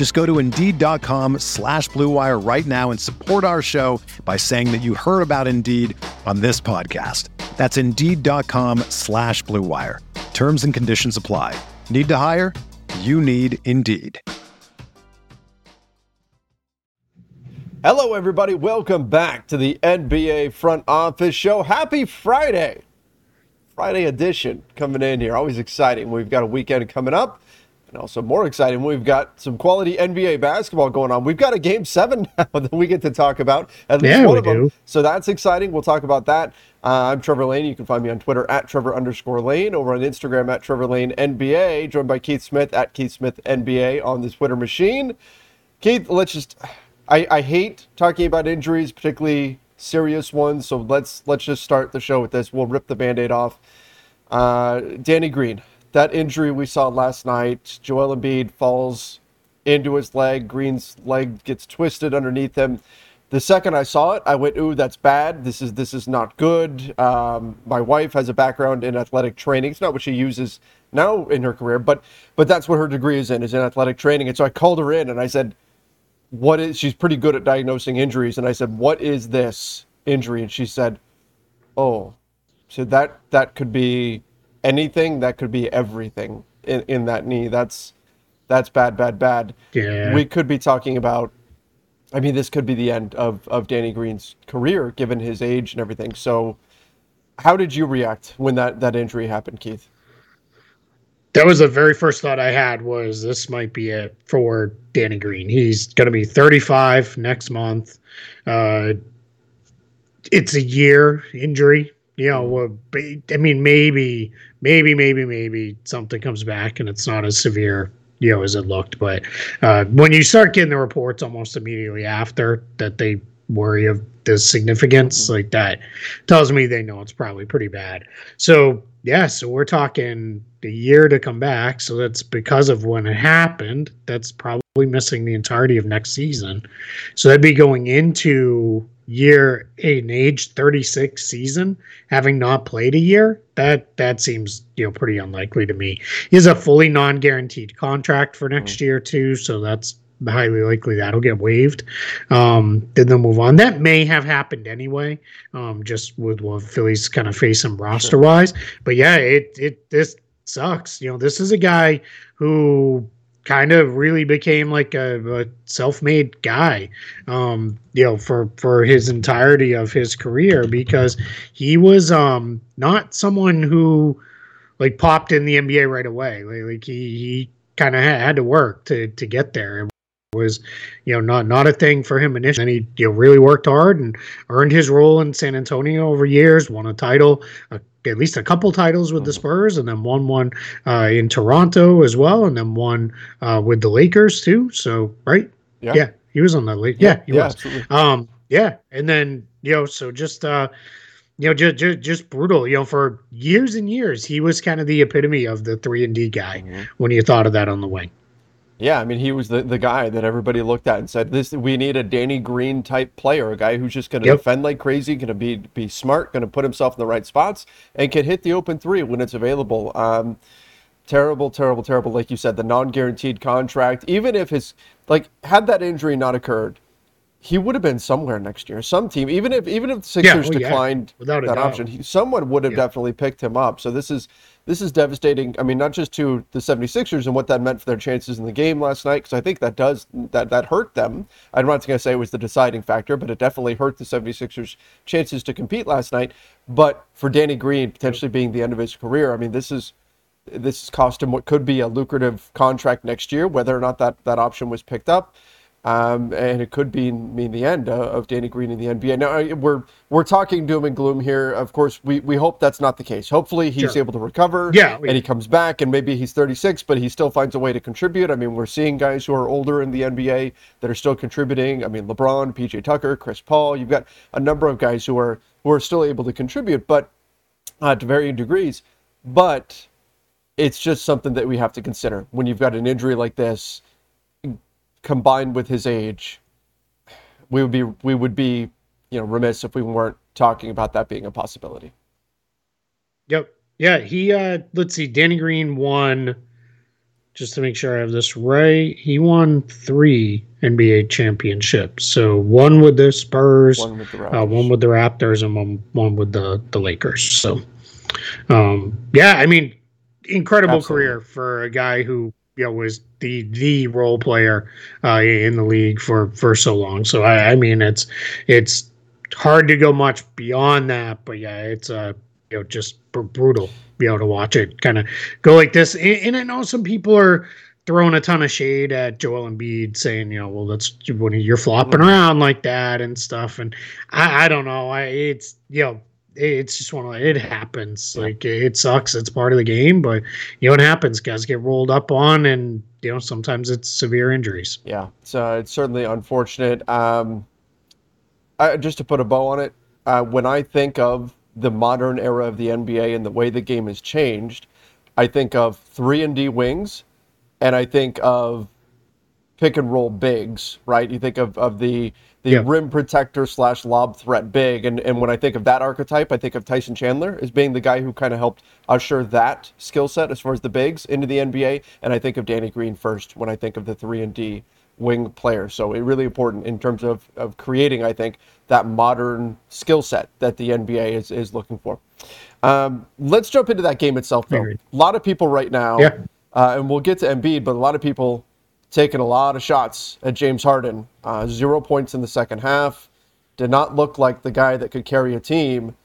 Just go to Indeed.com slash BlueWire right now and support our show by saying that you heard about Indeed on this podcast. That's Indeed.com slash BlueWire. Terms and conditions apply. Need to hire? You need Indeed. Hello, everybody. Welcome back to the NBA Front Office Show. Happy Friday! Friday edition coming in here. Always exciting. We've got a weekend coming up. And also more exciting, we've got some quality NBA basketball going on. We've got a game seven now that we get to talk about. At least Yeah, one we of them. do. So that's exciting. We'll talk about that. Uh, I'm Trevor Lane. You can find me on Twitter at Trevor underscore Lane, over on Instagram at Trevor Lane NBA, joined by Keith Smith at Keith Smith NBA on the Twitter machine. Keith, let's just I, I hate talking about injuries, particularly serious ones. So let's let's just start the show with this. We'll rip the band-aid off. Uh, Danny Green, that injury we saw last night, Joel Embiid falls into his leg. Green's leg gets twisted underneath him. The second I saw it, I went, "Ooh, that's bad. This is this is not good." Um, my wife has a background in athletic training. It's not what she uses now in her career, but but that's what her degree is in is in athletic training. And so I called her in and I said, "What is?" She's pretty good at diagnosing injuries, and I said, "What is this injury?" And she said, "Oh, so that that could be anything. That could be everything in, in that knee. That's that's bad, bad, bad. Yeah. We could be talking about. I mean, this could be the end of of Danny Green's career, given his age and everything. So, how did you react when that that injury happened, Keith? That was the very first thought I had was this might be it for Danny Green. He's going to be 35 next month. Uh, it's a year injury. You know, I mean, maybe, maybe, maybe, maybe something comes back and it's not as severe, you know, as it looked. But uh, when you start getting the reports almost immediately after that they worry of the significance like that tells me they know it's probably pretty bad. So yeah, so we're talking a year to come back. So that's because of when it happened. That's probably missing the entirety of next season. So that'd be going into year and age 36 season, having not played a year. That that seems you know pretty unlikely to me. He has a fully non-guaranteed contract for next year too, so that's highly likely that'll get waived. Um, then they'll move on. That may have happened anyway, um, just with what Philly's kind of face him roster wise. But yeah, it it this sucks. You know, this is a guy who kind of really became like a, a self-made guy um you know for for his entirety of his career because he was um not someone who like popped in the NBA right away. Like, he he kind of had, to work to to get there was you know not not a thing for him initially and he you know really worked hard and earned his role in San Antonio over years won a title a at least a couple titles with the Spurs, and then won one uh, in Toronto as well, and then one uh, with the Lakers too. So right, Yeah. he was on that late. Yeah, he yeah, was. absolutely. Um, yeah, and then you know, so just uh, you know, just, just just brutal. You know, for years and years, he was kind of the epitome of the three and D guy Mm-hmm. when you thought of that on the wing. Yeah, I mean, he was the, the guy that everybody looked at and said, "This we need a Danny Green type player, a guy who's just going to Yep. defend like crazy, going to be be smart, going to put himself in the right spots, and can hit the open three when it's available." Um, terrible, terrible, terrible. Like you said, the non-guaranteed contract. Even if his like had that injury not occurred, he would have been somewhere next year. Some team, even if even if the Sixers oh, yeah. declined Without that option, he, someone would have Yeah. definitely picked him up. So this is this is devastating. I mean, not just to the 76ers and what that meant for their chances in the game last night, because I think that does that that hurt them. I'm not going to say it was the deciding factor, but it definitely hurt the 76ers' chances to compete last night. But for Danny Green potentially being the end of his career, I mean, this is this cost him what could be a lucrative contract next year, whether or not that, that option was picked up. Um, and it could be mean the end uh, of Danny Green in the NBA. Now we're we're talking doom and gloom here. Of course, we, we hope that's not the case. Hopefully, he's Sure. able to recover. Yeah, we- and he comes back, and maybe he's 36, but he still finds a way to contribute. I mean, we're seeing guys who are older in the NBA that are still contributing. I mean, LeBron, PJ Tucker, Chris Paul. You've got a number of guys who are who are still able to contribute, but uh, to varying degrees. But it's just something that we have to consider when you've got an injury like this combined with his age we would be we would be you know remiss if we weren't talking about that being a possibility Yep. Yeah, he uh let's see, Danny Green won just to make sure I have this right, he won three NBA championships. So one with the Spurs, one with the uh, Raptors. one with the Raptors, and one one with the the Lakers. So, um, yeah, I mean, incredible Absolutely. career for a guy who you know was the the role player uh, in the league for for so long. So I, I mean, it's it's hard to go much beyond that, but yeah, it's uh you know just br- brutal be able to watch it kind of go like this. And, and I know some people are throwing a ton of shade at Joel Embiid, saying, you know, well, that's when you're flopping around like that and stuff. And I, I don't know. I it's you know. It's just one of it happens. Like it sucks. It's part of the game, but you know what happens. Guys get rolled up on, and you know sometimes it's severe injuries. yeah so it's certainly unfortunate um I, just to put a bow on it uh, when i think of the modern era of the nba and the way the game has changed i think of 3 and d wings and i think of pick and roll bigs, right? You think of, of the the Yeah. rim protector slash lob threat big, and and when I think of that archetype, I think of Tyson Chandler as being the guy who kind of helped usher that skill set as far as the bigs into the NBA, and I think of Danny Green first when I think of the three and D wing player. So it really important in terms of of creating, I think, that modern skill set that the NBA is is looking for. Um, let's jump into that game itself, though. A lot of people right now, Yeah. uh, and we'll get to Embiid, but a lot of people taking a lot of shots at James Harden. Uh, zero points in the second half. Did not look like the guy that could carry a team.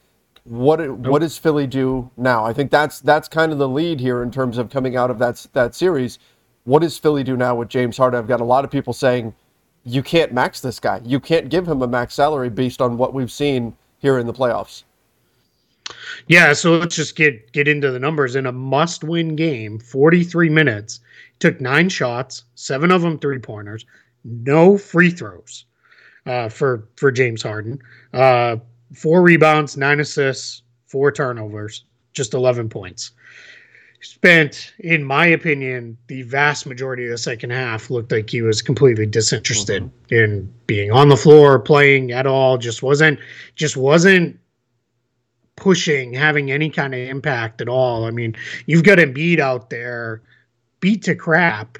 What what does Philly do now? I think that's that's kind of the lead here in terms of coming out of that that series. What does Philly do now with James Harden? I've got a lot of people saying you can't max this guy. You can't give him a max salary based on what we've seen here in the playoffs. Yeah, so let's just get get into the numbers. In a must-win game, 43 minutes, took nine shots, seven of them three pointers, no free throws uh, for for James Harden. Uh, four rebounds, nine assists, four turnovers, just 11 points. Spent, in my opinion, the vast majority of the second half looked like he was completely disinterested in being on the floor, playing at all. Just wasn't, just wasn't pushing, having any kind of impact at all. I mean, you've got Embiid out there, beat to crap,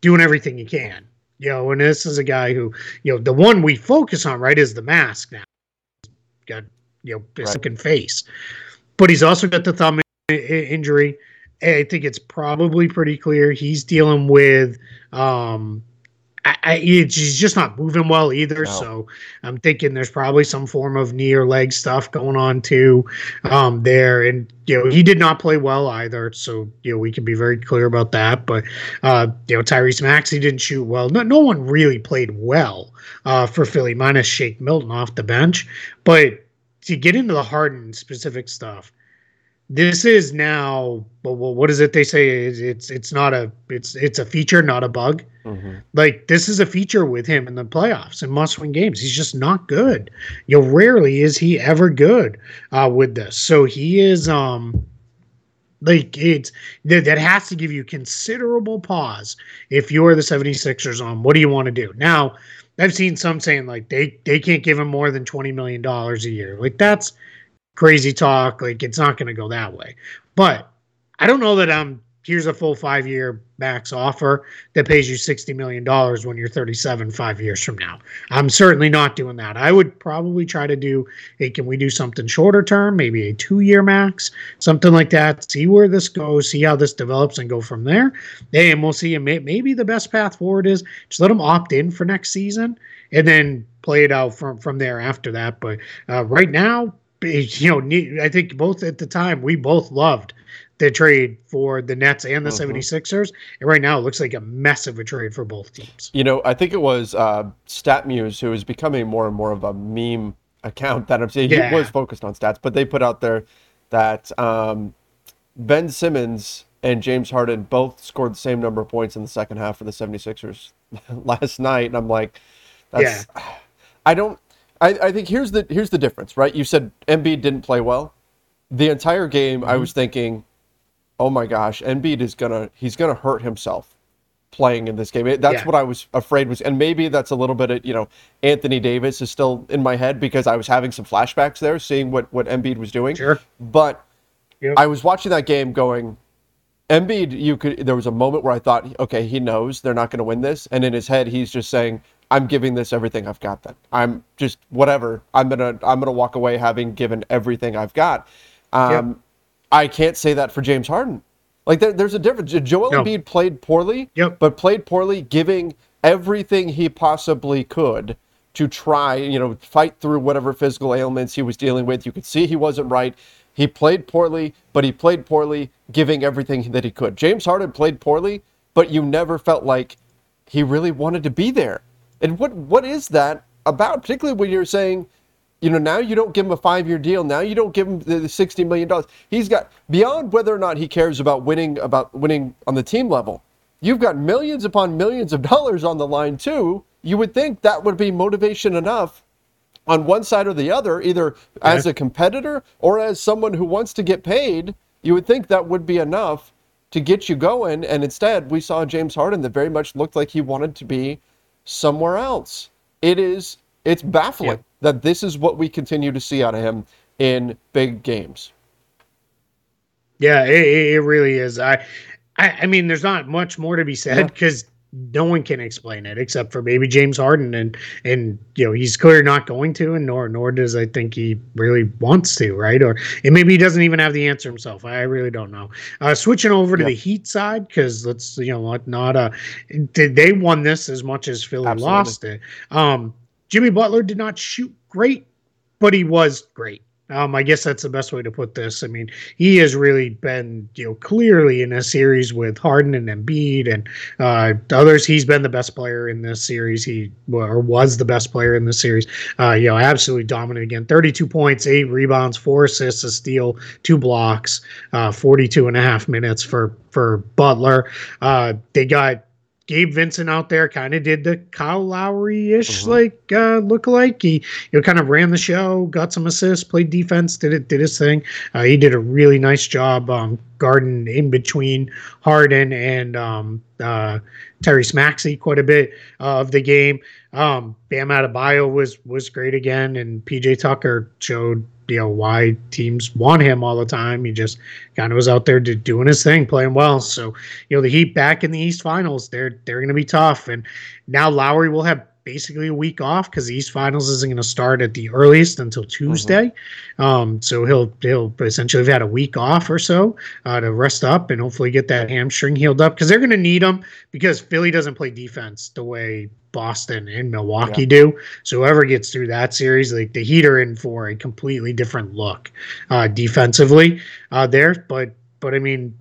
doing everything he can. You know, and this is a guy who, you know, the one we focus on, right, is the mask now. Got, you know, his Right. face. But he's also got the thumb injury. I think it's probably pretty clear he's dealing with um I, I, he's just not moving well either. No. So I'm thinking there's probably some form of knee or leg stuff going on too um, there. And, you know, he did not play well either. So, you know, we can be very clear about that. But, uh, you know, Tyrese Maxey didn't shoot well. No, no one really played well uh, for Philly, minus Shake Milton off the bench. But to get into the Harden specific stuff, this is now well, what is it they say? It's, it's not a it's it's a feature not a bug. Like this is a feature with him in the playoffs and must win games. He's just not good. You know rarely is he ever good uh with this. So he is um like it's that, that has to give you considerable pause if you're the 76ers on what do you want to do? Now i've seen some saying like they they can't give him more than 20 million dollars a year. Like that's crazy talk like it's not going to go that way but i don't know that i'm here's a full five year max offer that pays you $60 million when you're 37 five years from now. I'm certainly not doing that. I would probably try to do, hey, can we do something shorter term, maybe a two year max, something like that, see where this goes, see how this develops, and go from there. And we'll see. And Maybe the best path forward is just let them opt in for next season and then play it out from, from there after that. But uh, right now, you know, I think both at the time we both loved the trade for the Nets and the mm-hmm. 76ers. And right now it looks like a mess of a trade for both teams. You know, I think it was uh, StatMuse who is becoming more and more of a meme account that I'm saying yeah. he was focused on stats, but they put out there that um, Ben Simmons and James Harden both scored the same number of points in the second half for the 76ers last night. And I'm like, that's, yeah. I don't, I, I think here's the, here's the difference, right? You said Embiid didn't play well. The entire game, mm-hmm. I was thinking, oh my gosh, Embiid is gonna he's gonna hurt himself playing in this game. That's yeah. what I was afraid was, and maybe that's a little bit of you know Anthony Davis is still in my head because I was having some flashbacks there, seeing what what Embiid was doing. Sure, but yep. I was watching that game going. Embiid, you could. There was a moment where I thought, okay, he knows they're not going to win this, and in his head, he's just saying, "I'm giving this everything I've got. Then I'm just whatever. I'm gonna I'm gonna walk away having given everything I've got." Um, yep. I can't say that for James Harden. Like there, there's a difference. Joel no. Embiid played poorly, yep. but played poorly, giving everything he possibly could to try, you know, fight through whatever physical ailments he was dealing with. You could see he wasn't right. He played poorly, but he played poorly, giving everything that he could. James Harden played poorly, but you never felt like he really wanted to be there. And what what is that about? Particularly when you're saying you know, now you don't give him a five year deal. Now you don't give him the $60 million. He's got, beyond whether or not he cares about winning, about winning on the team level, you've got millions upon millions of dollars on the line too. You would think that would be motivation enough on one side or the other, either yeah. as a competitor or as someone who wants to get paid. You would think that would be enough to get you going. And instead, we saw James Harden that very much looked like he wanted to be somewhere else. It is, it's baffling. Yeah that this is what we continue to see out of him in big games. Yeah, it, it really is. I, I, I mean, there's not much more to be said because yeah. No one can explain it except for maybe James Harden, and and you know he's clearly not going to, and nor nor does I think he really wants to, right? Or and maybe he doesn't even have the answer himself. I really don't know. Uh, switching over to yeah. the Heat side because let's you know what not uh did they won this as much as Philly Absolutely. lost it. Um, Jimmy Butler did not shoot great, but he was great. Um, I guess that's the best way to put this. I mean, he has really been, you know, clearly in a series with Harden and Embiid and uh, others. He's been the best player in this series. He or was the best player in this series. Uh, you know, absolutely dominant again. 32 points, eight rebounds, four assists, a steal, two blocks, uh, 42 and a half minutes for for Butler. Uh, they got Gabe Vincent out there kind of did the Kyle Lowry ish uh-huh. like uh, look like he you know kind of ran the show, got some assists, played defense, did it did his thing. Uh, he did a really nice job um, guarding in between Harden and um, uh, Tyrese Maxey quite a bit of the game. Um, Bam Adebayo was was great again, and PJ Tucker showed you know why teams want him all the time. He just kind of was out there doing his thing, playing well. So you know the Heat back in the East Finals, they're they're going to be tough. And now Lowry will have basically a week off because the East Finals isn't going to start at the earliest until mm-hmm. Tuesday. Mm-hmm. Um, so he'll he'll essentially have had a week off or so uh, to rest up and hopefully get that hamstring healed up because they're going to need him because Philly doesn't play defense the way Boston and Milwaukee yeah. do. So whoever gets through that series, like the Heat are in for a completely different look uh, defensively uh, there. But but I mean,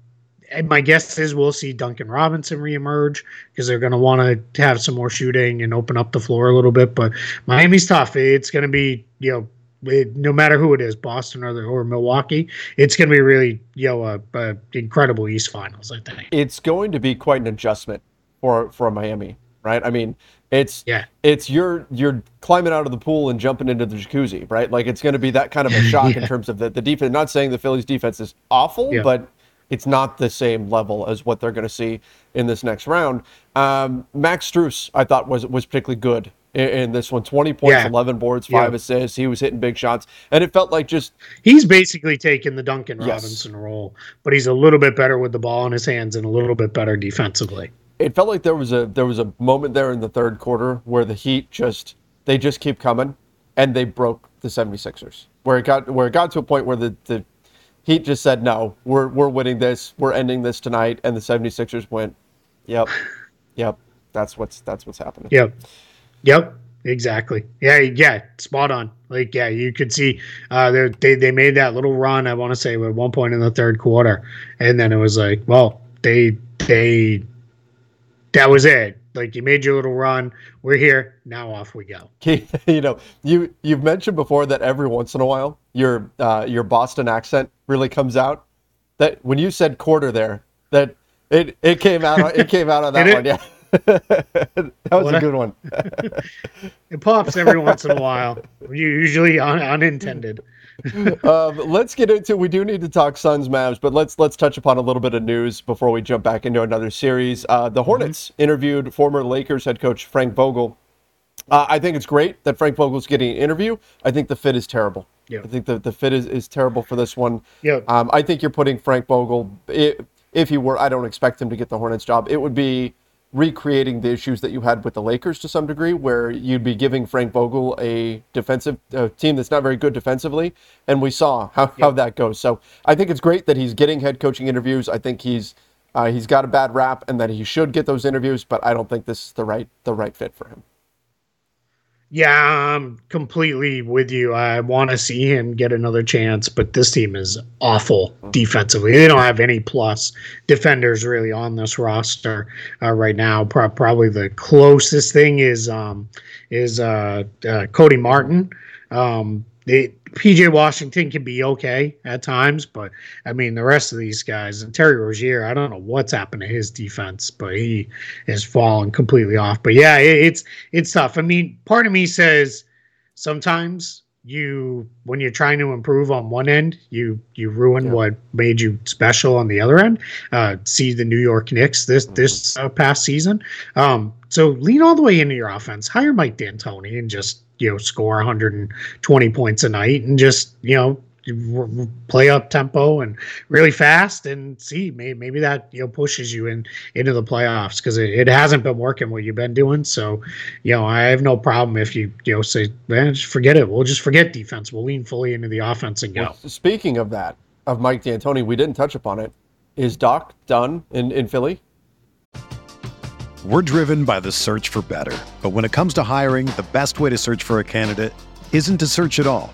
my guess is we'll see Duncan Robinson reemerge because they're going to want to have some more shooting and open up the floor a little bit. But Miami's tough. It's going to be you know. It, no matter who it is, Boston or, the, or Milwaukee, it's going to be really, you know, a, incredible East Finals. I think it's going to be quite an adjustment for for Miami, right? I mean, it's yeah. It's you're you're climbing out of the pool and jumping into the jacuzzi, right? Like it's going to be that kind of a shock yeah. in terms of the, the defense. Not saying the Philly's defense is awful, yeah. but it's not the same level as what they're going to see in this next round. Um, Max Strus, I thought was was particularly good in, in this one 20 points, Yeah. 11 boards, five Yeah. assists. He was hitting big shots. And it felt like just He's basically taking the Duncan Yes. Robinson role, but he's a little bit better with the ball in his hands and a little bit better defensively. it felt like there was a there was a moment there in the third quarter where the Heat just they just keep coming and they broke the 76ers. Where it got where it got to a point where the, the Heat just said no, we're we're winning this, we're ending this tonight and the 76ers went, "Yep. Yep. That's what's that's what's happening." Yep. Yep. Exactly. Yeah. Yeah. Spot on. Like, yeah, you could see uh, they they made that little run. I want to say at one point in the third quarter, and then it was like, well, they they that was it. Like you made your little run. We're here now. Off we go. You know, you you've mentioned before that every once in a while your uh, your Boston accent really comes out. That when you said quarter there, that it it came out it came out on that one. Yeah, that was What a good one. It pops every once in a while. Usually un- unintended. um, let's get into. We do need to talk Suns Mavs, but let's let's touch upon a little bit of news before we jump back into another series. Uh, the Hornets interviewed former Lakers head coach Frank Vogel. Uh, I think it's great that Frank Vogel's getting an interview. I think the fit is terrible. Yeah. I think the, the fit is, is terrible for this one. Yeah. Um, I think you're putting Frank Vogel, i if he were, I don't expect him to get the Hornets job. It would be recreating the issues that you had with the Lakers to some degree, where you'd be giving Frank Vogel a defensive uh, team that's not very good defensively, and we saw how, how that goes. So I think it's great that he's getting head coaching interviews. I think he's uh, he's got a bad rap, and that he should get those interviews, but I don't think this is the right the right fit for him. Yeah, I'm completely with you. I want to see him get another chance, but this team is awful defensively. They don't have any plus defenders really on this roster uh, right now. Pro- probably the closest thing is um, is uh, uh, Cody Martin. Um, PJ Washington can be okay at times, but I mean the rest of these guys and Terry Rozier, I don't know what's happened to his defense, but he has fallen completely off. But yeah, it, it's it's tough. I mean, part of me says sometimes you when you're trying to improve on one end, you you ruin Yeah. what made you special on the other end. Uh, see the New York Knicks this this uh, past season. Um, so lean all the way into your offense. Hire Mike D'Antoni and just you know score 120 points a night and just you know play up tempo and really fast and see maybe, maybe that you know pushes you in into the playoffs because it, it hasn't been working what you've been doing so you know i have no problem if you you know say man just forget it we'll just forget defense we'll lean fully into the offense and go Well, speaking of that, of Mike D'Antoni, we didn't touch upon it. Is Doc done in, in Philly? We're driven by the search for better. But when it comes to hiring, the best way to search for a candidate isn't to search at all.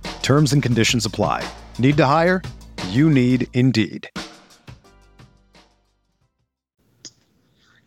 Terms and conditions apply. Need to hire? You need Indeed.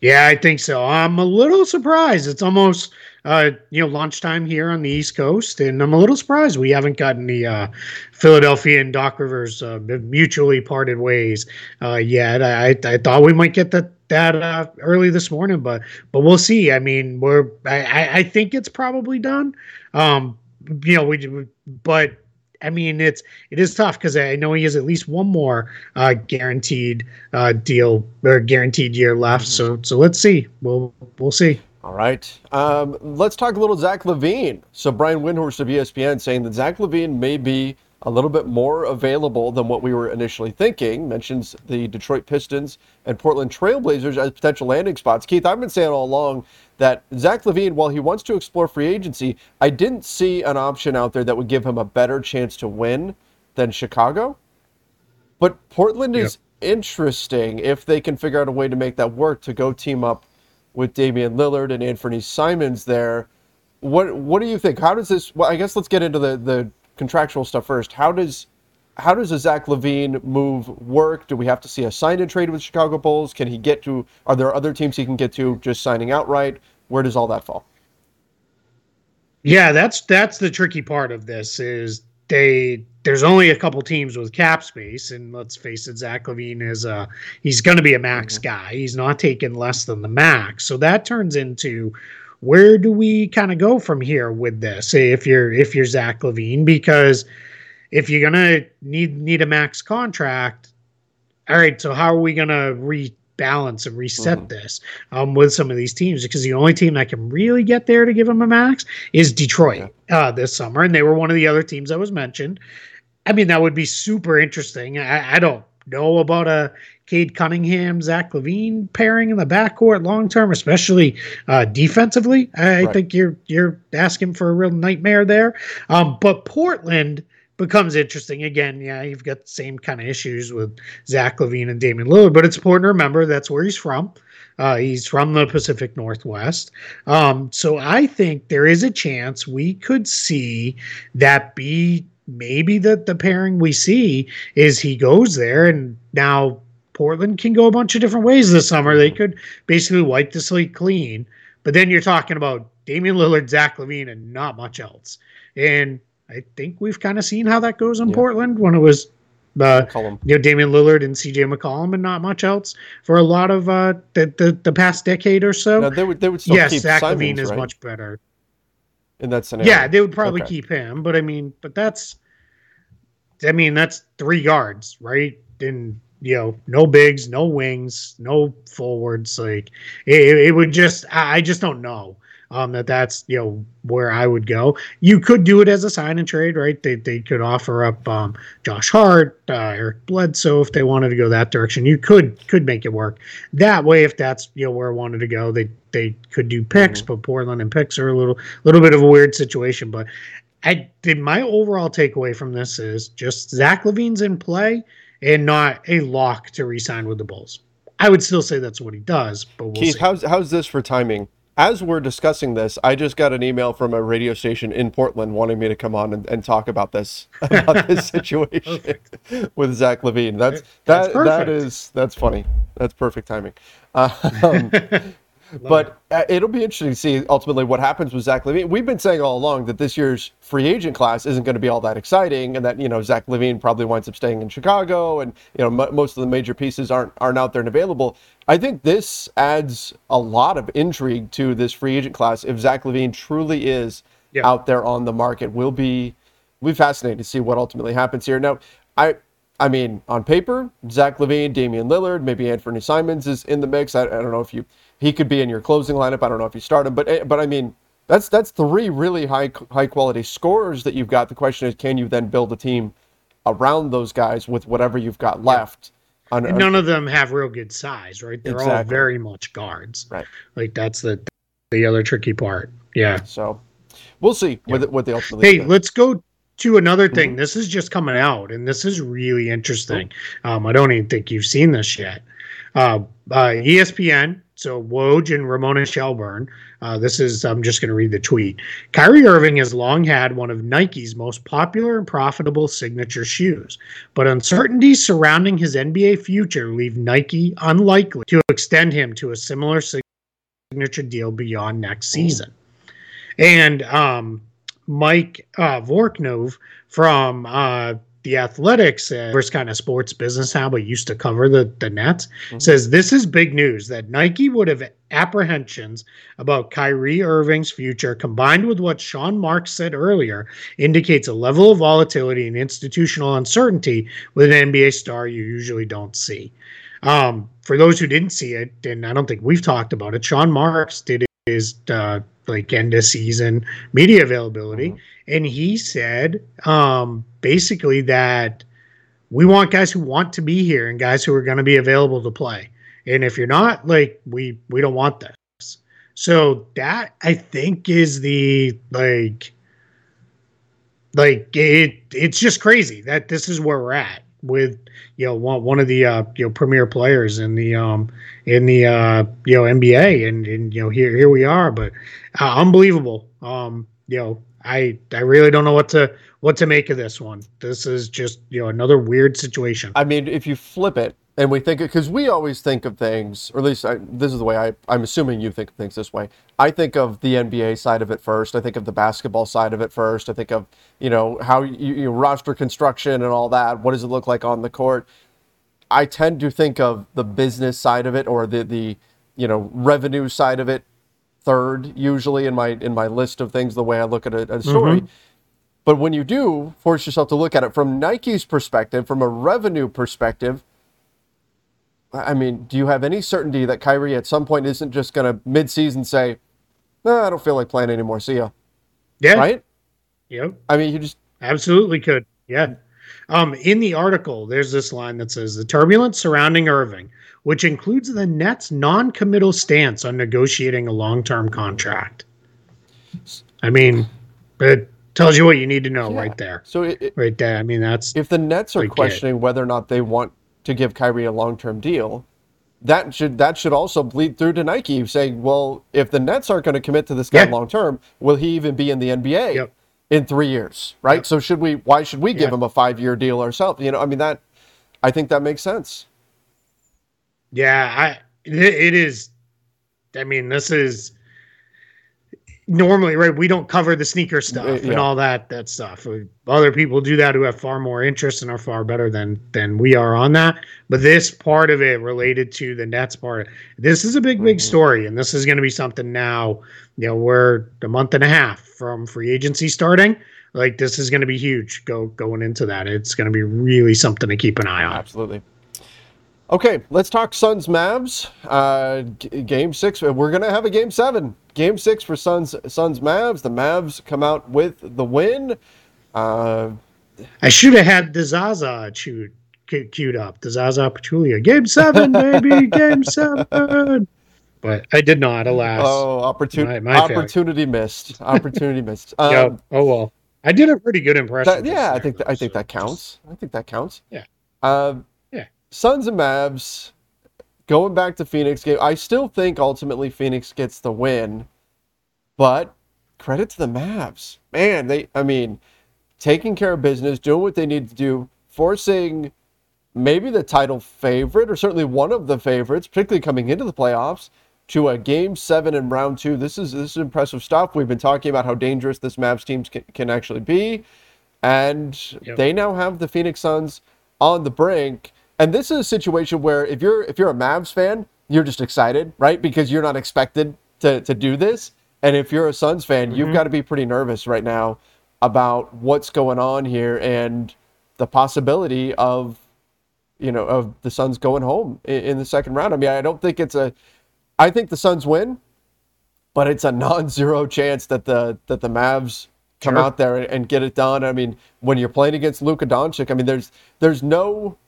Yeah, I think so. I'm a little surprised. It's almost uh, you know lunchtime here on the East Coast, and I'm a little surprised we haven't gotten the uh, Philadelphia and Doc Rivers uh, mutually parted ways uh, yet. I, I thought we might get that that uh, early this morning, but but we'll see. I mean, we're I, I- think it's probably done. Um, you know, we but I mean, it's it is tough because I know he has at least one more uh, guaranteed uh, deal or guaranteed year left. So so let's see. We'll we'll see. All right. Um, let's talk a little Zach LaVine. So Brian Windhorst of ESPN saying that Zach LaVine may be a little bit more available than what we were initially thinking. Mentions the Detroit Pistons and Portland Trailblazers as potential landing spots. Keith, I've been saying all along that Zach LaVine, while he wants to explore free agency, I didn't see an option out there that would give him a better chance to win than Chicago. But Portland yep. is interesting if they can figure out a way to make that work to go team up with Damian Lillard and Anthony Simons there. What what do you think? How does this? Well, I guess let's get into the the contractual stuff first. How does how does a Zach LaVine move work? Do we have to see a sign and trade with Chicago Bulls? Can he get to? Are there other teams he can get to just signing outright? Where does all that fall? Yeah, that's that's the tricky part of this is they there's only a couple teams with cap space, and let's face it, Zach LaVine is a he's going to be a max mm-hmm. guy. He's not taking less than the max, so that turns into where do we kind of go from here with this? If you're if you're Zach LaVine because if you're gonna need need a max contract, all right. So how are we gonna rebalance and reset mm-hmm. this um, with some of these teams? Because the only team that can really get there to give them a max is Detroit uh, this summer, and they were one of the other teams that was mentioned. I mean, that would be super interesting. I, I don't know about a Cade Cunningham, Zach LaVine pairing in the backcourt long term, especially uh, defensively. I right. think you're you're asking for a real nightmare there. Um, but Portland becomes interesting again. Yeah, you've got the same kind of issues with Zach LaVine and Damian Lillard, but it's important to remember that's where he's from. Uh, he's from the Pacific Northwest. Um, so I think there is a chance we could see that be maybe the the pairing we see is he goes there and now Portland can go a bunch of different ways this summer. They could basically wipe the slate clean, but then you're talking about Damian Lillard, Zach LaVine, and not much else. And I think we've kind of seen how that goes in yeah. Portland when it was uh, you know Damian Lillard and CJ McCollum and not much else for a lot of uh, the, the, the past decade or so. No, they would they would still yes, keep Zach Simons, LaVine is right? much better in that scenario. Yeah, they would probably okay. keep him, but I mean, but that's I mean that's three guards, right? And you know, no bigs, no wings, no forwards. Like it, it would just, I just don't know um, that that's you know where I would go. You could do it as a sign and trade, right? They they could offer up um, Josh Hart, uh, Eric Bledsoe if they wanted to go that direction. You could could make it work that way if that's you know where I wanted to go. They they could do picks, mm-hmm. but Portland and picks are a little little bit of a weird situation. But I did my overall takeaway from this is just Zach LaVine's in play and not a lock to resign with the Bulls. I would still say that's what he does, but we'll Keith, see. how's how's this for timing? As we're discussing this, I just got an email from a radio station in Portland wanting me to come on and, and talk about this about this situation with Zach LaVine. That's that that's that is that's funny. That's perfect timing. Um, but uh, it'll be interesting to see ultimately what happens with Zach LaVine. We've been saying all along that this year's free agent class isn't going to be all that exciting, and that you know Zach LaVine probably winds up staying in Chicago, and you know m- most of the major pieces aren't aren't out there and available. I think this adds a lot of intrigue to this free agent class. If Zach LaVine truly is yeah. out there on the market, will be will be fascinating to see what ultimately happens here. Now, I I mean, on paper, Zach LaVine, Damian Lillard, maybe Anthony Simons is in the mix. I, I don't know if you he could be in your closing lineup. I don't know if you start him, but eh, but I mean that's that's three really high high quality scorers that you've got. The question is, can you then build a team around those guys with whatever you've got left? On, none of them have real good size, right? They're exactly. all very much guards, right? Like that's the the other tricky part. Yeah. So we'll see yeah. what what they ultimately. Hey, do. let's go to another thing. Mm-hmm. This is just coming out, and this is really interesting. Um, I don't even think you've seen this yet. Uh, uh, ESPN so Woj and Ramona Shelburne. Uh, this is I'm just going to read the tweet. Kyrie Irving has long had one of Nike's most popular and profitable signature shoes, but uncertainties surrounding his NBA future leave Nike unlikely to extend him to a similar signature deal beyond next season. And um, Mike uh, Vorkunov from uh, the athletics uh, first kind of sports business how but used to cover the, the nets mm-hmm. says this is big news that nike would have apprehensions about kyrie irving's future combined with what sean marks said earlier indicates a level of volatility and institutional uncertainty with an nba star you usually don't see um, for those who didn't see it and i don't think we've talked about it sean marks did his uh, like end of season media availability, mm-hmm. and he said um, basically that we want guys who want to be here and guys who are going to be available to play. And if you're not, like we we don't want this. So that I think is the like like it it's just crazy that this is where we're at with you know one, one of the uh, you know premier players in the um in the uh you know NBA and and you know here here we are but uh, unbelievable. Um you know I I really don't know what to what to make of this one. This is just you know another weird situation. I mean if you flip it and we think because we always think of things, or at least I, this is the way I, I'm assuming you think of things this way. I think of the NBA side of it first. I think of the basketball side of it first. I think of you know how you, you roster construction and all that. What does it look like on the court? I tend to think of the business side of it or the the you know revenue side of it third usually in my in my list of things the way I look at a, a story. Mm-hmm. But when you do force yourself to look at it from Nike's perspective, from a revenue perspective I mean, do you have any certainty that Kyrie at some point isn't just going to mid-season say, "No, I don't feel like playing anymore. See ya." Yeah. Right. Yep. I mean, you just absolutely could. Yeah. Um, in the article, there's this line that says the turbulence surrounding Irving, which includes the Nets' non-committal stance on negotiating a long-term contract. I mean, it tells you what you need to know yeah. right there. So it, right there. I mean, that's if the Nets are questioning it. whether or not they want to give Kyrie a long-term deal, that should that should also bleed through to Nike, saying, well, if the Nets aren't going to commit to this guy yeah. long term, will he even be in the NBA yep. in three years? Right. Yep. So should we? Why should we give him a five-year deal ourselves? You know, I mean that. I think that makes sense. Yeah, I it is. I mean, this is normally right we don't cover the sneaker stuff yeah. and all that that stuff other people do that who have far more interest and are far better than than we are on that but this part of it related to the nets part this is a big big mm-hmm. story and this is going to be something now you know we're a month and a half from free agency starting like this is going to be huge go going into that it's going to be really something to keep an eye on absolutely Okay, let's talk Suns Mavs. Uh, g- game six. We're gonna have a game seven. Game six for Suns Suns Mavs. The Mavs come out with the win. Uh, I should have had the Zaza queued, queued up. The Zaza Pachulia. Game seven, baby. game seven. But I did not, alas. Oh, opportunity! My, my opportunity missed. Opportunity missed. Um, yep. Oh well. I did a pretty good impression. That, yeah, I think th- I think so. that counts. I think that counts. Yeah. Uh, Suns and Mavs going back to Phoenix game. I still think ultimately Phoenix gets the win, but credit to the Mavs. Man, they I mean, taking care of business, doing what they need to do, forcing maybe the title favorite or certainly one of the favorites, particularly coming into the playoffs, to a game seven in round two. This is this is impressive stuff. We've been talking about how dangerous this Mavs team can, can actually be. And yep. they now have the Phoenix Suns on the brink. And this is a situation where if you're if you're a Mavs fan, you're just excited, right? Because you're not expected to to do this. And if you're a Suns fan, mm-hmm. you've got to be pretty nervous right now about what's going on here and the possibility of you know of the Suns going home in, in the second round. I mean, I don't think it's a I think the Suns win, but it's a non-zero chance that the that the Mavs come sure. out there and get it done. I mean, when you're playing against Luka Doncic, I mean, there's there's no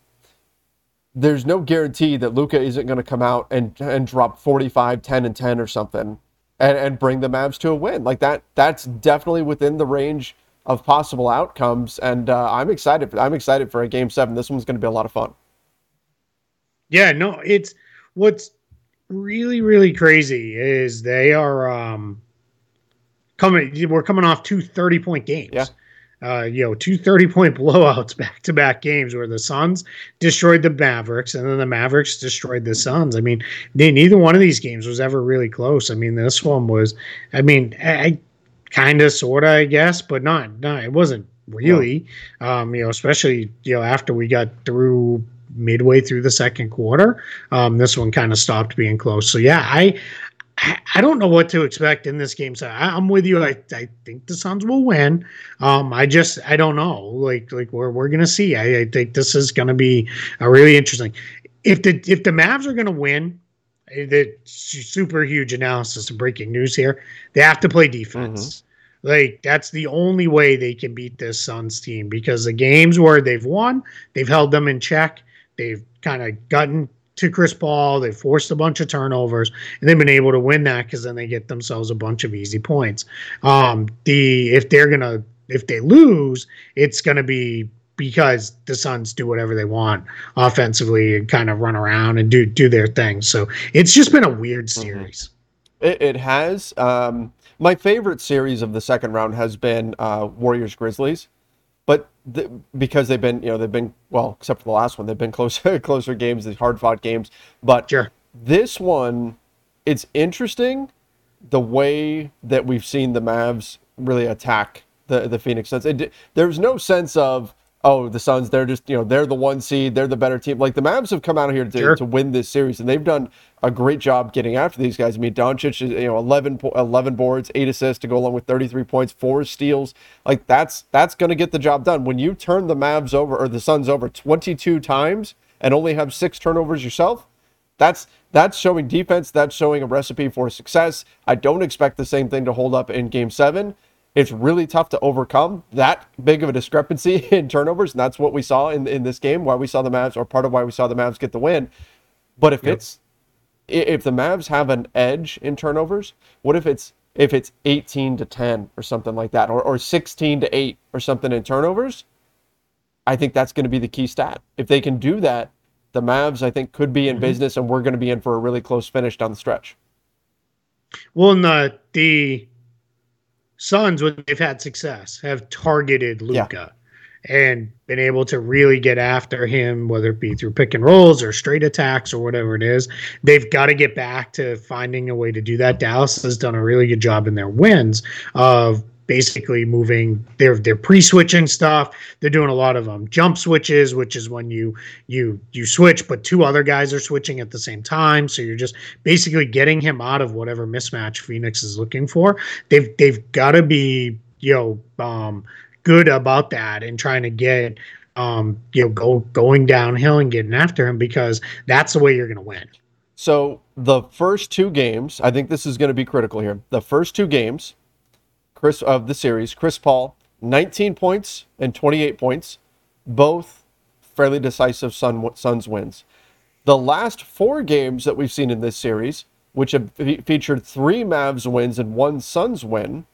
there's no guarantee that Luka isn't going to come out and and drop 45, 10 and 10 or something and, and bring the Mavs to a win. Like that that's definitely within the range of possible outcomes and uh, I'm excited I'm excited for a game 7. This one's going to be a lot of fun. Yeah, no, it's what's really really crazy is they are um coming we're coming off two 30 point games. Yeah uh, you know, two 30 point blowouts back to back games where the Suns destroyed the Mavericks and then the Mavericks destroyed the Suns. I mean, they, neither one of these games was ever really close. I mean, this one was, I mean, I, kind of, sort of, I guess, but not, no, it wasn't really, um, you know, especially, you know, after we got through midway through the second quarter, um, this one kind of stopped being close. So yeah, I, I don't know what to expect in this game. So I, am with you. I, I think the Suns will win. Um, I just I don't know. Like like we're we're gonna see. I, I think this is gonna be a really interesting. If the if the Mavs are gonna win, the super huge analysis and breaking news here. They have to play defense. Mm-hmm. Like that's the only way they can beat this Suns team because the games where they've won, they've held them in check. They've kind of gotten to Chris Paul. They forced a bunch of turnovers, and they've been able to win that because then they get themselves a bunch of easy points. Um, the if they're gonna if they lose, it's gonna be because the Suns do whatever they want offensively and kind of run around and do do their thing. So it's just been a weird mm-hmm. series. Mm-hmm. It, it, has. Um, my favorite series of the second round has been uh, Warriors Grizzlies, the, because they've been you know they've been well except for the last one they've been closer closer games, these hard fought games. But sure. this one, it's interesting the way that we've seen the Mavs really attack the the Phoenix Suns. It, there's no sense of oh, the Suns, they're just, you know, they're the one seed, they're the better team. Like the Mavs have come out here to, sure. to win this series, and they've done a great job getting after these guys. I mean, Doncic, is, you know, 11, 11 boards, eight assists to go along with 33 points, four steals. Like that's that's going to get the job done. When you turn the Mavs over or the Suns over 22 times and only have six turnovers yourself, that's that's showing defense. That's showing a recipe for success. I don't expect the same thing to hold up in Game Seven it's really tough to overcome that big of a discrepancy in turnovers. And that's what we saw in, in this game, why we saw the Mavs, or part of why we saw the Mavs get the win. But if yep. it's if the Mavs have an edge in turnovers, what if it's if it's 18 to 10 or something like that, or, or 16 to 8 or something in turnovers? I think that's going to be the key stat. If they can do that, the Mavs, I think, could be in mm-hmm. business, and we're going to be in for a really close finish down the stretch. Well, in the, the Suns, when they've had success, have targeted Luka yeah. and been able to really get after him, whether it be through pick and rolls or straight attacks or whatever it is. They've got to get back to finding a way to do that. Dallas has done a really good job in their wins of basically moving they're they're pre-switching stuff. They're doing a lot of um jump switches which is when you you you switch but two other guys are switching at the same time. So you're just basically getting him out of whatever mismatch phoenix is looking for. They've they've got to be you know um good about that and trying to get um you know go going downhill and getting after him because that's the way you're going to win. So the first two games i think this is going to be critical here. The first two games Chris of the series, Chris Paul, 19 points and 28 points, both fairly decisive Sun, Suns wins. The last four games that we've seen in this series, which have featured three Mavs wins and one Suns win,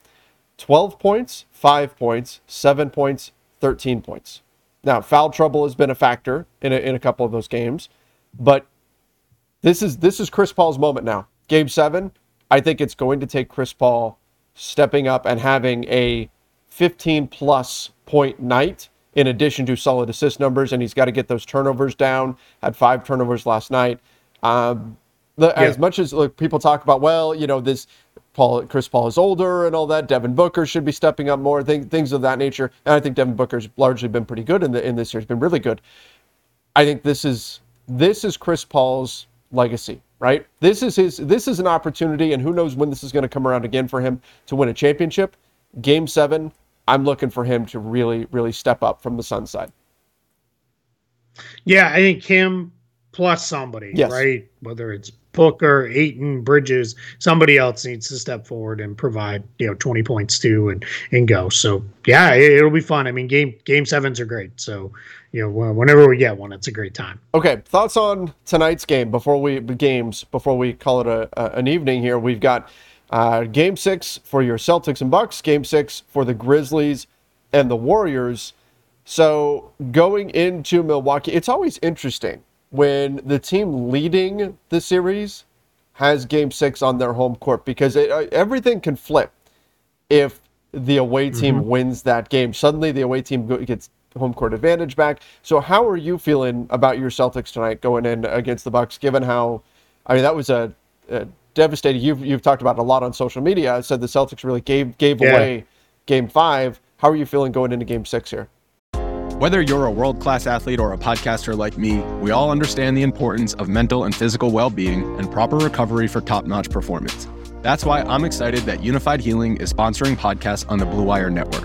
12 points, 5 points, 7 points, 13 points. Now, foul trouble has been a factor in a, in a couple of those games, but this is this is Chris Paul's moment now. Game 7, I think it's going to take Chris Paul stepping up and having a 15 plus point night in addition to solid assist numbers, and he's got to get those turnovers down. Had five turnovers last night. Um, the, yeah. As much as like, people talk about, well, you know, this Paul, Chris Paul is older and all that. Devin Booker should be stepping up more, th- things of that nature. And I think Devin Booker's largely been pretty good in the in this year. He's been really good. I think this is this is Chris Paul's legacy right? This is his this is an opportunity, and who knows when this is going to come around again for him to win a championship. Game seven, I'm looking for him to really, really step up from the Sun side. Yeah, I think him plus somebody, yes. right? Whether it's Booker, Ayton, Bridges, somebody else needs to step forward and provide, you know, 20 points too and and go. So yeah, it, will be fun. I mean, game game sevens are great. So you know, whenever we get one, it's a great time. Okay, thoughts on tonight's game before we games before we call it a, a an evening here. We've got uh, game six for your Celtics and Bucks, game six for the Grizzlies and the Warriors. So going into Milwaukee, it's always interesting when the team leading the series has game six on their home court because it, uh, everything can flip if the away team mm-hmm. wins that game. Suddenly, the away team gets home court advantage back. So, how are you feeling about your Celtics tonight going in against the Bucks? Given how, I mean, that was a, a devastating. You've you've talked about a lot on social media. I said the Celtics really gave gave yeah. away Game Five. How are you feeling going into Game Six here? Whether you're a world class athlete or a podcaster like me, we all understand the importance of mental and physical well being and proper recovery for top notch performance. That's why I'm excited that Unifyd Healing is sponsoring podcasts on the Blue Wire Network.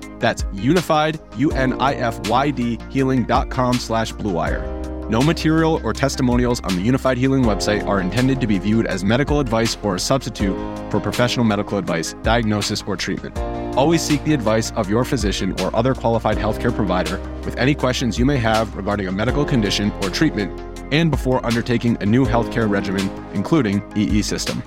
That's unified, U-N-I-F-Y-D, healing.com slash bluewire. No material or testimonials on the Unifyd Healing website are intended to be viewed as medical advice or a substitute for professional medical advice, diagnosis, or treatment. Always seek the advice of your physician or other qualified healthcare provider with any questions you may have regarding a medical condition or treatment and before undertaking a new healthcare regimen, including EE system.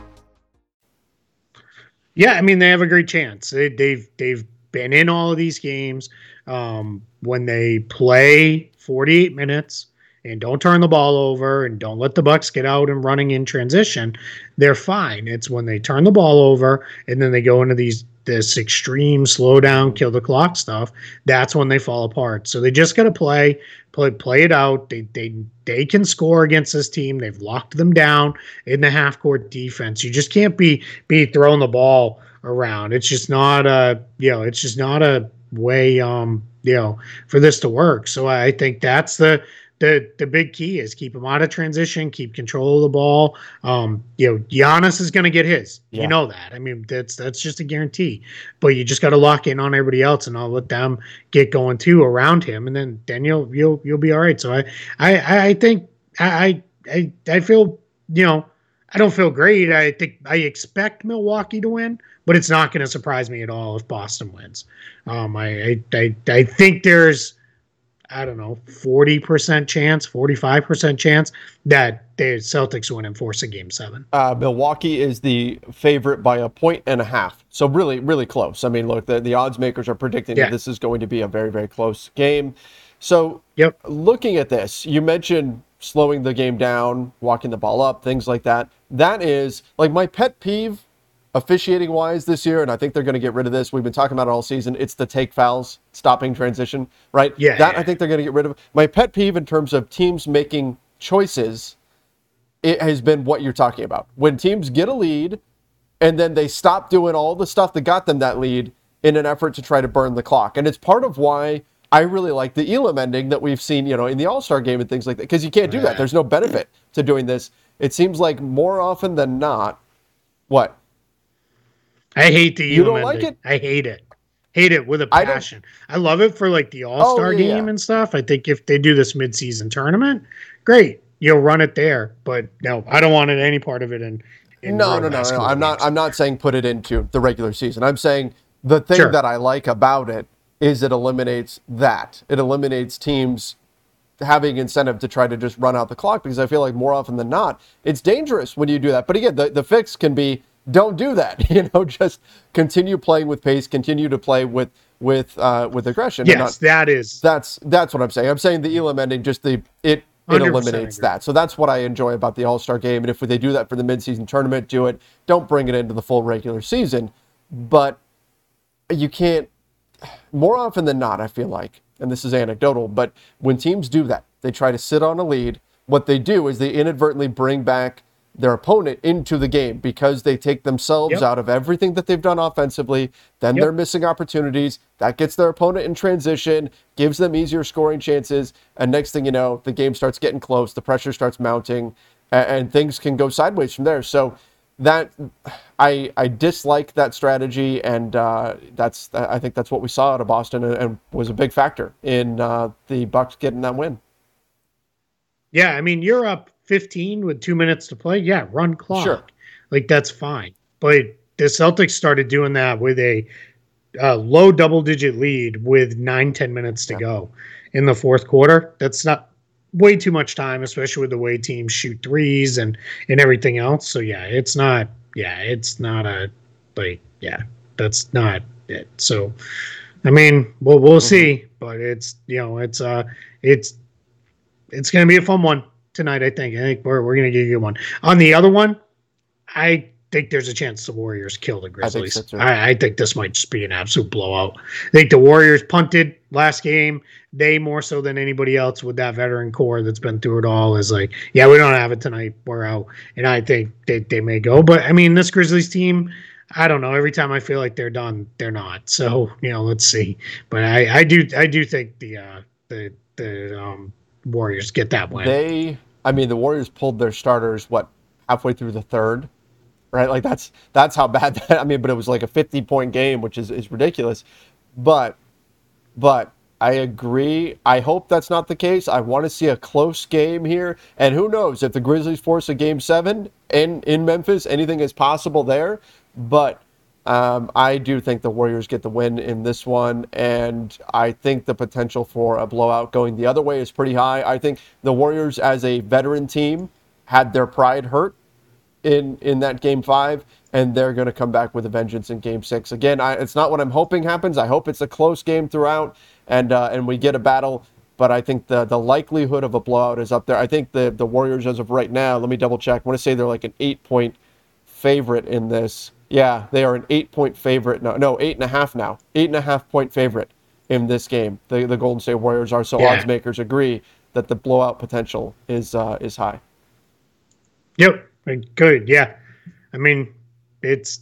Yeah, I mean they have a great chance. They, they've they've been in all of these games. Um, when they play 48 minutes and don't turn the ball over and don't let the Bucks get out and running in transition, they're fine. It's when they turn the ball over and then they go into these this extreme slow down, kill the clock stuff. That's when they fall apart. So they just got to play, play, play it out. They they they can score against this team. They've locked them down in the half court defense. You just can't be be throwing the ball around. It's just not a you know, it's just not a way um you know for this to work. So I think that's the the the big key is keep him out of transition, keep control of the ball. Um, you know, Giannis is going to get his. Yeah. You know that. I mean, that's that's just a guarantee. But you just got to lock in on everybody else, and I'll let them get going too around him, and then then you'll you'll you'll be all right. So I I I think I I I feel you know I don't feel great. I think I expect Milwaukee to win, but it's not going to surprise me at all if Boston wins. Um, I, I, I, I think there's, I don't know, 40% chance, 45% chance that the Celtics win and force a game seven. Uh, Milwaukee is the favorite by a point and a half. So really, really close. I mean, look, the, the odds makers are predicting yeah. that this is going to be a very, very close game. So yep. looking at this, you mentioned slowing the game down, walking the ball up, things like that. That is like my pet peeve officiating wise this year, and I think they're going to get rid of this. We've been talking about it all season. It's the take fouls, stopping transition, right? Yeah. That yeah. I think they're going to get rid of. My pet peeve in terms of teams making choices, it has been what you're talking about. When teams get a lead and then they stop doing all the stuff that got them that lead in an effort to try to burn the clock. And it's part of why I really like the Elam ending that we've seen, you know, in the All Star game and things like that, because you can't do that. There's no benefit to doing this. It seems like more often than not, what? I hate the you don't ending. like it. I hate it. Hate it with a passion. I, I love it for like the All Star oh, yeah, game and stuff. I think if they do this midseason tournament, great. You'll run it there, but no, I don't want it any part of it in. in no, no, no, no. I'm not. I'm not saying put it into the regular season. I'm saying the thing Sure. that I like about it is it eliminates that. It eliminates teams having incentive to try to just run out the clock because I feel like more often than not, it's dangerous when you do that. But again, the, the fix can be don't do that. You know, just continue playing with pace, continue to play with with uh, with aggression. Yes, not- that is. that's that's what I'm saying. I'm saying the Elam ending, just the it it eliminates that. So that's what I enjoy about the All Star game. And if they do that for the midseason tournament, do it. Don't bring it into the full regular season. But you can't. More often than not, I feel like, and this is anecdotal, but when teams do that, they try to sit on a lead. What they do is they inadvertently bring back their opponent into the game because they take themselves Yep. out of everything that they've done offensively. Then Yep. they're missing opportunities. That gets their opponent in transition, gives them easier scoring chances. And next thing you know, the game starts getting close, the pressure starts mounting, and, and things can go sideways from there. So that I I dislike that strategy, and uh, that's I think that's what we saw out of Boston, and, and was a big factor in uh, the Bucks getting that win. Yeah, I mean, you're up 15 with two minutes to play. Yeah, run clock. Sure. Like that's fine. But the Celtics started doing that with a uh, low double digit lead with nine, 10 minutes to go in the fourth quarter. That's not way too much time, especially with the way teams shoot threes and, and everything else. So, yeah, it's not, yeah, it's not a, like, yeah, that's not it. So, I mean, we'll, we'll see, but it's, you know, it's, uh, it's, it's going to be a fun one tonight. I think. I think we're we're going to give you one. On the other one, I think there's a chance the Warriors kill the Grizzlies. I think, so I, I think this might just be an absolute blowout. I think the Warriors punted last game. They more so than anybody else with that veteran core that's been through it all is like, yeah, we don't have it tonight. We're out. And I think they, they may go. But I mean, this Grizzlies team, I don't know. Every time I feel like they're done, they're not. So, you know, let's see. But I, I do I do think the uh the the um Warriors get that win. They I mean the Warriors pulled their starters what halfway through the third right? Like that's that's how bad that. I mean, but it was like a 50 point game, which is is ridiculous. But but I agree. I hope that's not the case. I want to see a close game here, and who knows if the Grizzlies force a game seven in in Memphis, anything is possible there. But um, I do think the Warriors get the win in this one, and I think the potential for a blowout going the other way is pretty high. I think the Warriors, as a veteran team, had their pride hurt in in that game five, and they're going to come back with a vengeance in game six. Again, I, it's not what I'm hoping happens. I hope it's a close game throughout, and uh, and we get a battle. But I think the the likelihood of a blowout is up there. I think the the Warriors, as of right now, let me double check. I want to say they're like an eight point favorite in this. Yeah, they are an eight point favorite. No, no, eight and a half now. Eight and a half point favorite in this game. The the Golden State Warriors are. So yeah. odds makers agree that the blowout potential is uh, is high. Yep. Good, yeah. I mean, it's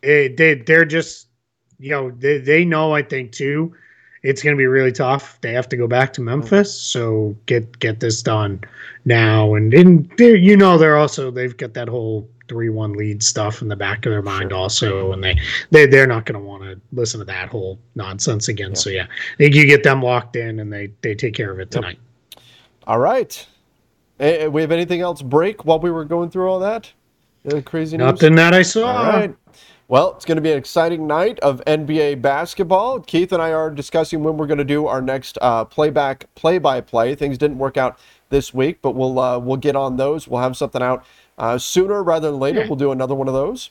it, they they're just you know they they know I think too. It's going to be really tough. They have to go back to Memphis, so get get this done now. And in you know they're also they've got that whole three one lead stuff in the back of their mind sure. also, and they they they're not going to want to listen to that whole nonsense again. Yeah. So yeah, I think you get them locked in and they they take care of it tonight. Yep. All right. Hey, we have anything else break while we were going through all that? Uh, crazy news? Nothing that I saw. All right. Well, it's going to be an exciting night of NBA basketball. Keith and I are discussing when we're going to do our next uh, playback, play-by-play. Things didn't work out this week, but we'll uh, we'll get on those. We'll have something out uh, sooner rather than later. We'll do another one of those.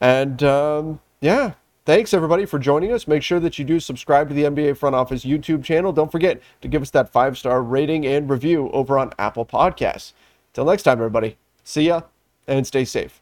And um, yeah, Thanks, everybody, for joining us. Make sure that you do subscribe to the NBA Front Office YouTube channel. Don't forget to give us that five star rating and review over on Apple Podcasts. Till next time, everybody, see ya and stay safe.